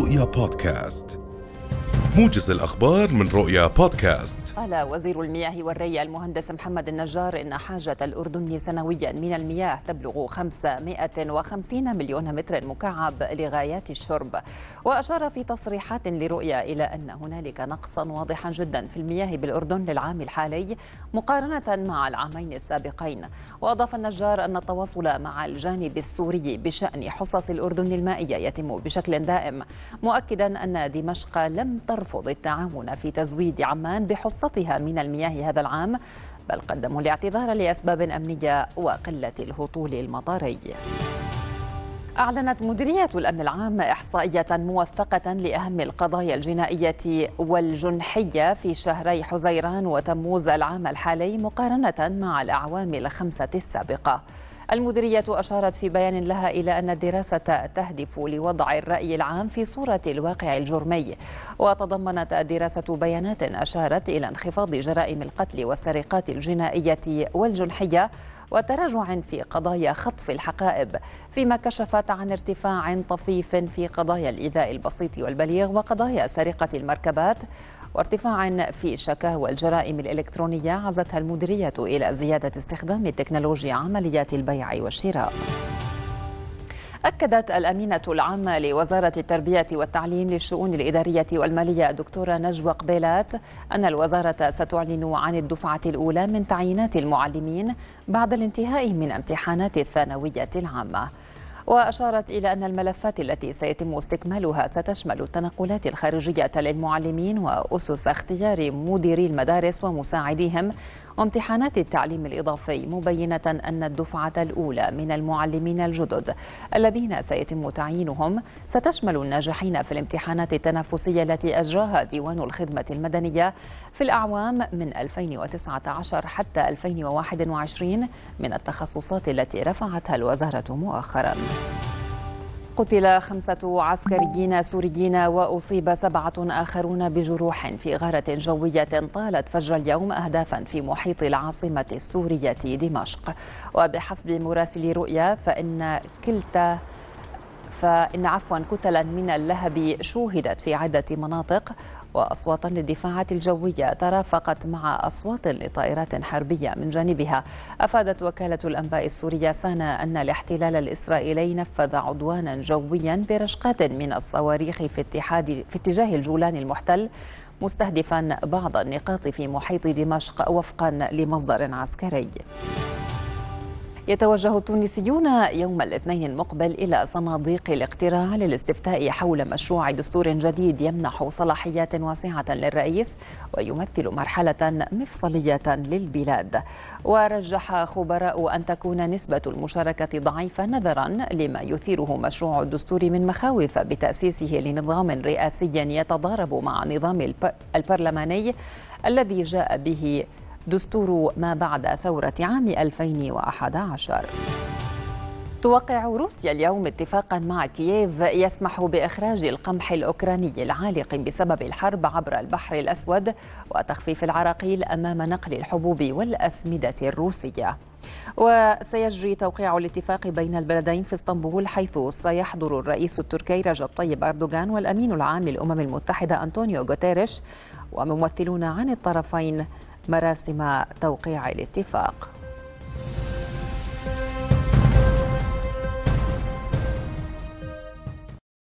رؤيا بودكاست موجز الأخبار من رؤيا بودكاست. قال وزير المياه والري المهندس محمد النجار إن حاجة الأردن سنويا من المياه تبلغ 550 مليون متر مكعب لغايات الشرب. وأشار في تصريحات لرؤيا إلى أن هنالك نقصا واضحا جدا في المياه بالأردن للعام الحالي مقارنة مع العامين السابقين. وأضاف النجار أن التواصل مع الجانب السوري بشأن حصص الأردن المائية يتم بشكل دائم مؤكدا أن دمشق لم ترفض ترفض التعاون في تزويد عمان بحصتها من المياه هذا العام بل قدموا الاعتذار لأسباب أمنية وقلة الهطول المطاري أعلنت مديرية الأمن العام إحصائية موثقة لأهم القضايا الجنائية والجنحية في شهري حزيران وتموز العام الحالي مقارنة مع الأعوام الخمسة السابقة. المديرية أشارت في بيان لها إلى أن الدراسة تهدف لوضع الرأي العام في صورة الواقع الجرمي. وتضمنت الدراسة بيانات أشارت إلى انخفاض جرائم القتل والسرقات الجنائية والجنحية وتراجع في قضايا خطف الحقائب فيما كشفت عن ارتفاع طفيف في قضايا الإيذاء البسيط والبليغ وقضايا سرقة المركبات. وارتفاع في شكاوى الجرائم الإلكترونية عزتها المديرية إلى زيادة استخدام التكنولوجيا عمليات البيع والشراء أكدت الأمينة العامة لوزارة التربية والتعليم للشؤون الإدارية والمالية الدكتورة نجوى قبيلات أن الوزارة ستعلن عن الدفعة الأولى من تعيينات المعلمين بعد الانتهاء من امتحانات الثانوية العامة. وأشارت إلى أن الملفات التي سيتم استكمالها ستشمل التنقلات الخارجية للمعلمين وأسس اختيار مديري المدارس ومساعديهم وامتحانات التعليم الإضافي مبينة أن الدفعة الأولى من المعلمين الجدد الذين سيتم تعيينهم ستشمل الناجحين في الامتحانات التنافسية التي أجراها ديوان الخدمة المدنية في الأعوام من 2019 حتى 2021 من التخصصات التي رفعتها الوزارة مؤخراً. قتل خمسة عسكريين سوريين وأصيب سبعة آخرون بجروح في غارة جوية طالت فجر اليوم أهدافا في محيط العاصمة السورية دمشق. وبحسب مراسل رؤيا فإن كلتا فإن عفوا كتلا من اللهب شوهدت في عدة مناطق وأصواتا للدفاعات الجوية ترافقت مع أصوات لطائرات حربية من جانبها. أفادت وكالة الأنباء السورية سانا أن الاحتلال الإسرائيلي نفذ عدوانا جويا برشقات من الصواريخ في, اتحاد في اتجاه الجولان المحتل مستهدفا بعض النقاط في محيط دمشق وفقا لمصدر عسكري. يتوجه التونسيون يوم الاثنين المقبل إلى صناديق الاقتراع للاستفتاء حول مشروع دستور جديد يمنح صلاحيات واسعة للرئيس ويمثل مرحلة مفصلية للبلاد. ورجح خبراء أن تكون نسبة المشاركة ضعيفة نظرا لما يثيره مشروع الدستور من مخاوف بتأسيسه لنظام رئاسي يتضارب مع النظام البرلماني الذي جاء به دستور ما بعد ثورة عام 2011 توقع روسيا اليوم اتفاقا مع كييف يسمح بإخراج القمح الأوكراني العالق بسبب الحرب عبر البحر الأسود وتخفيف العراقيل أمام نقل الحبوب والأسمدة الروسية. وسيجري توقيع الاتفاق بين البلدين في اسطنبول حيث سيحضر الرئيس التركي رجب طيب أردوغان والأمين العام للأمم المتحدة أنطونيو غوتيريش وممثلون عن الطرفين مراسم توقيع الاتفاق.